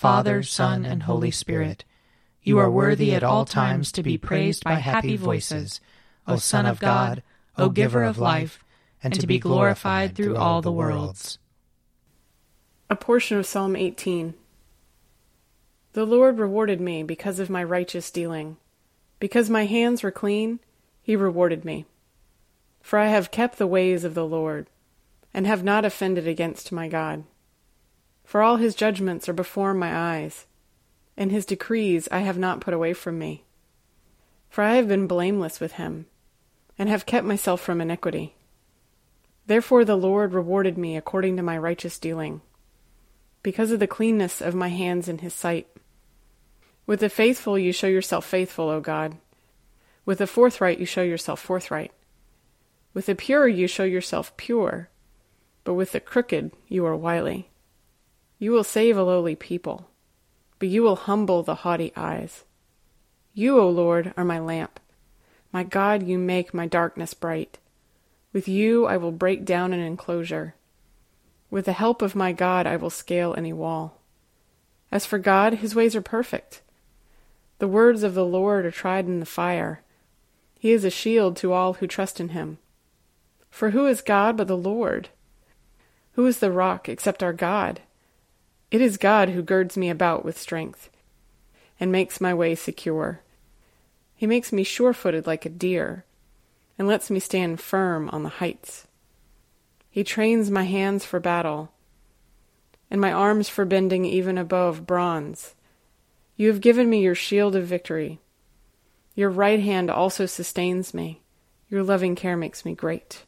Father, Son, and Holy Spirit. You are worthy at all times to be praised by happy voices, O Son of God, O Giver of life, and to be glorified through all the worlds. A portion of Psalm 18. The Lord rewarded me because of my righteous dealing. Because my hands were clean, he rewarded me. For I have kept the ways of the Lord, and have not offended against my God for all his judgments are before my eyes, and his decrees I have not put away from me. For I have been blameless with him, and have kept myself from iniquity. Therefore the Lord rewarded me according to my righteous dealing, because of the cleanness of my hands in his sight. With the faithful you show yourself faithful, O God. With the forthright you show yourself forthright. With the pure you show yourself pure, but with the crooked you are wily. You will save a lowly people, but you will humble the haughty eyes. You, O Lord, are my lamp. My God, you make my darkness bright. With you I will break down an enclosure. With the help of my God I will scale any wall. As for God, his ways are perfect. The words of the Lord are tried in the fire. He is a shield to all who trust in him. For who is God but the Lord? Who is the rock except our God? It is God who girds me about with strength, and makes my way secure. He makes me sure footed like a deer, and lets me stand firm on the heights. He trains my hands for battle, and my arms for bending even above bronze. You have given me your shield of victory. Your right hand also sustains me. Your loving care makes me great.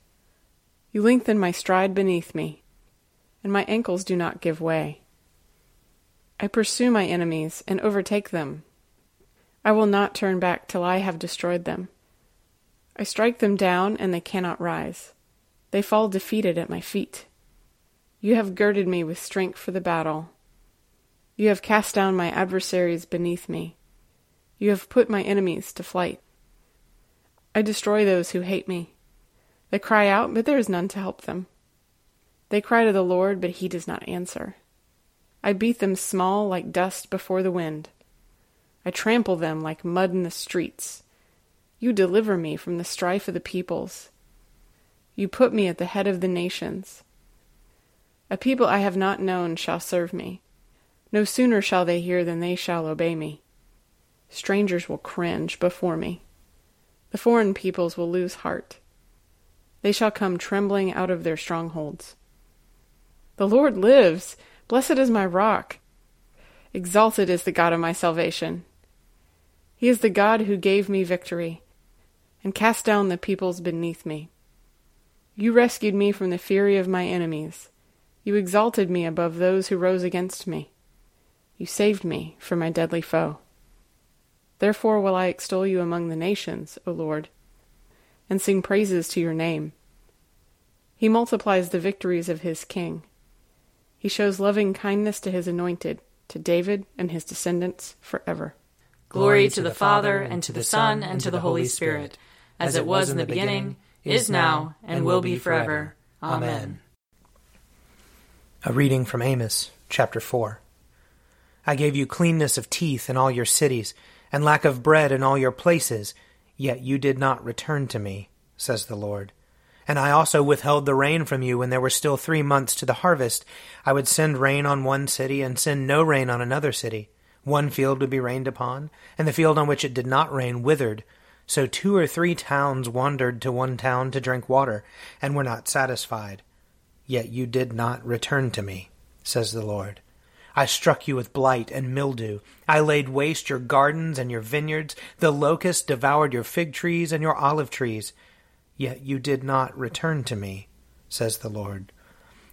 You lengthen my stride beneath me, and my ankles do not give way. I pursue my enemies and overtake them. I will not turn back till I have destroyed them. I strike them down, and they cannot rise. They fall defeated at my feet. You have girded me with strength for the battle. You have cast down my adversaries beneath me. You have put my enemies to flight. I destroy those who hate me. They cry out, but there is none to help them. They cry to the Lord, but he does not answer. I beat them small like dust before the wind. I trample them like mud in the streets. You deliver me from the strife of the peoples. You put me at the head of the nations. A people I have not known shall serve me. No sooner shall they hear than they shall obey me. Strangers will cringe before me. The foreign peoples will lose heart. They shall come trembling out of their strongholds. The Lord lives! Blessed is my rock. Exalted is the God of my salvation. He is the God who gave me victory and cast down the peoples beneath me. You rescued me from the fury of my enemies. You exalted me above those who rose against me. You saved me from my deadly foe. Therefore will I extol you among the nations, O Lord, and sing praises to your name. He multiplies the victories of his king. He shows loving kindness to his anointed, to David and his descendants forever. Glory to the Father, and to the Son, and to the Holy Spirit, as it was in the beginning, is now, and will be forever. Amen. A reading from Amos, chapter 4. I gave you cleanness of teeth in all your cities, and lack of bread in all your places, yet you did not return to me, says the Lord. And I also withheld the rain from you when there were still three months to the harvest. I would send rain on one city, and send no rain on another city. One field would be rained upon, and the field on which it did not rain withered. So two or three towns wandered to one town to drink water, and were not satisfied. Yet you did not return to me, says the Lord. I struck you with blight and mildew. I laid waste your gardens and your vineyards. The locust devoured your fig trees and your olive trees. Yet you did not return to me, says the Lord.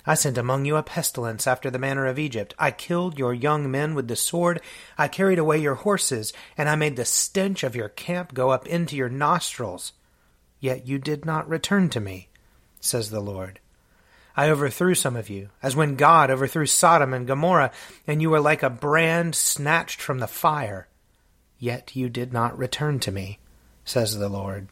I sent among you a pestilence after the manner of Egypt. I killed your young men with the sword. I carried away your horses, and I made the stench of your camp go up into your nostrils. Yet you did not return to me, says the Lord. I overthrew some of you, as when God overthrew Sodom and Gomorrah, and you were like a brand snatched from the fire. Yet you did not return to me, says the Lord.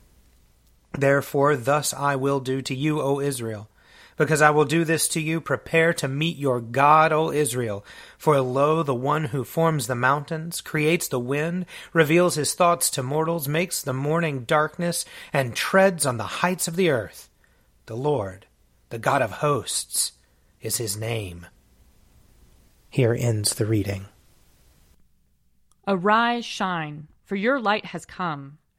Therefore, thus I will do to you, O Israel. Because I will do this to you, prepare to meet your God, O Israel. For lo, the one who forms the mountains, creates the wind, reveals his thoughts to mortals, makes the morning darkness, and treads on the heights of the earth. The Lord, the God of hosts, is his name. Here ends the reading. Arise, shine, for your light has come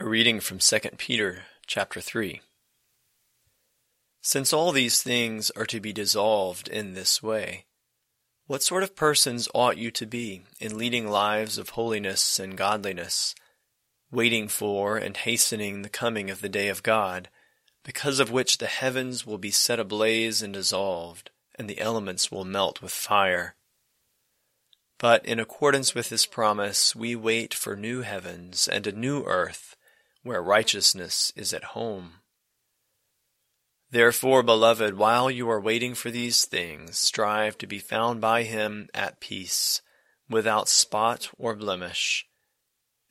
A reading from 2 Peter chapter 3. Since all these things are to be dissolved in this way, what sort of persons ought you to be in leading lives of holiness and godliness, waiting for and hastening the coming of the day of God, because of which the heavens will be set ablaze and dissolved, and the elements will melt with fire? But in accordance with this promise, we wait for new heavens and a new earth where righteousness is at home. Therefore, beloved, while you are waiting for these things, strive to be found by him at peace, without spot or blemish,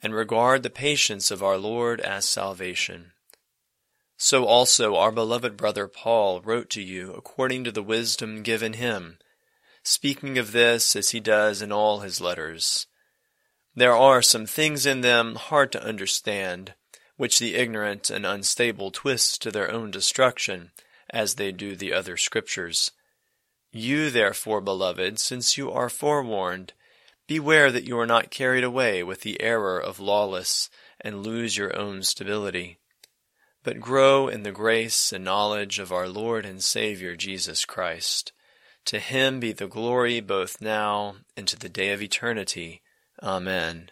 and regard the patience of our Lord as salvation. So also our beloved brother Paul wrote to you according to the wisdom given him, speaking of this as he does in all his letters. There are some things in them hard to understand which the ignorant and unstable twist to their own destruction, as they do the other Scriptures. You, therefore, beloved, since you are forewarned, beware that you are not carried away with the error of lawless, and lose your own stability. But grow in the grace and knowledge of our Lord and Saviour Jesus Christ. To him be the glory both now and to the day of eternity. Amen.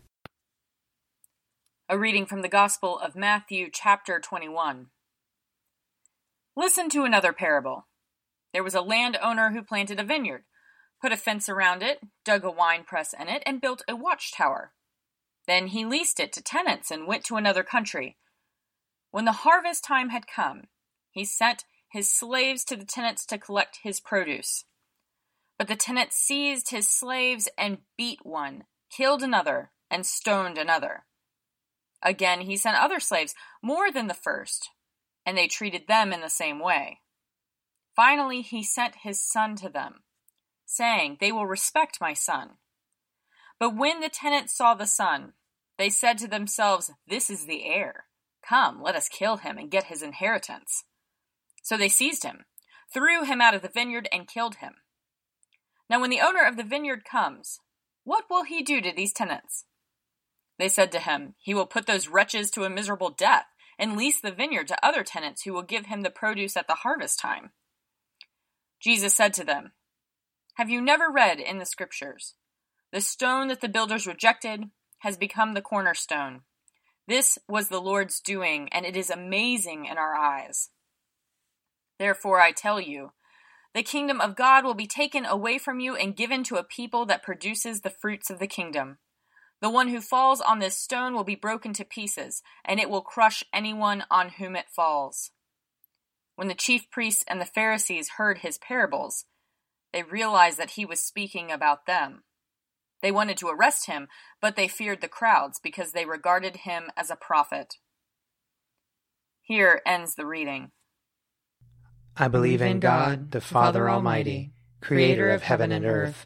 A reading from the Gospel of Matthew, chapter 21. Listen to another parable. There was a landowner who planted a vineyard put a fence around it, dug a wine press in it, and built a watchtower. Then he leased it to tenants and went to another country. When the harvest time had come, he sent his slaves to the tenants to collect his produce. But the tenants seized his slaves and beat one, killed another, and stoned another. Again he sent other slaves, more than the first, and they treated them in the same way. Finally he sent his son to them saying, They will respect my son. But when the tenants saw the son, they said to themselves, This is the heir. Come, let us kill him and get his inheritance. So they seized him, threw him out of the vineyard, and killed him. Now, when the owner of the vineyard comes, what will he do to these tenants? They said to him, He will put those wretches to a miserable death and lease the vineyard to other tenants who will give him the produce at the harvest time. Jesus said to them, have you never read in the Scriptures? The stone that the builders rejected has become the cornerstone. This was the Lord's doing, and it is amazing in our eyes. Therefore, I tell you, the kingdom of God will be taken away from you and given to a people that produces the fruits of the kingdom. The one who falls on this stone will be broken to pieces, and it will crush anyone on whom it falls. When the chief priests and the Pharisees heard his parables, they realized that he was speaking about them. They wanted to arrest him, but they feared the crowds because they regarded him as a prophet. Here ends the reading. I believe in God, the Father Almighty, creator of heaven and earth.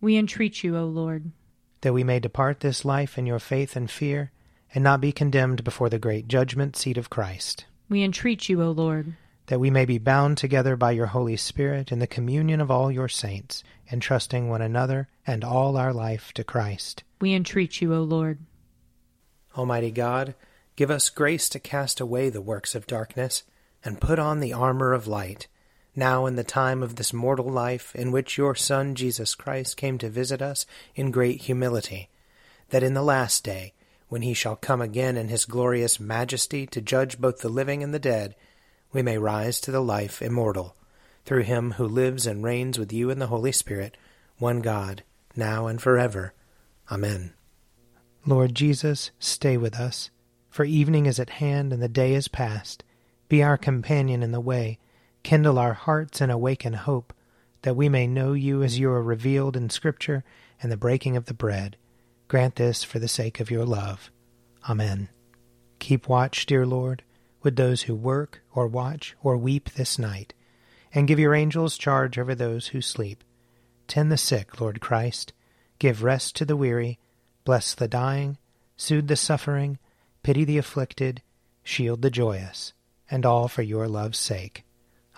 We entreat you, O Lord. That we may depart this life in your faith and fear, and not be condemned before the great judgment seat of Christ. We entreat you, O Lord that we may be bound together by your Holy Spirit in the communion of all your saints, entrusting one another and all our life to Christ. We entreat you, O Lord. Almighty God, give us grace to cast away the works of darkness and put on the armor of light, now in the time of this mortal life in which your Son Jesus Christ came to visit us in great humility, that in the last day, when he shall come again in his glorious majesty to judge both the living and the dead, we may rise to the life immortal, through him who lives and reigns with you in the Holy Spirit, one God, now and forever. Amen. Lord Jesus, stay with us, for evening is at hand and the day is past. Be our companion in the way, kindle our hearts and awaken hope, that we may know you as you are revealed in Scripture and the breaking of the bread. Grant this for the sake of your love. Amen. Keep watch, dear Lord with those who work or watch or weep this night, and give your angels charge over those who sleep. Tend the sick, Lord Christ. Give rest to the weary. Bless the dying. Soothe the suffering. pity the afflicted, shield the joyous, and all for your love's sake.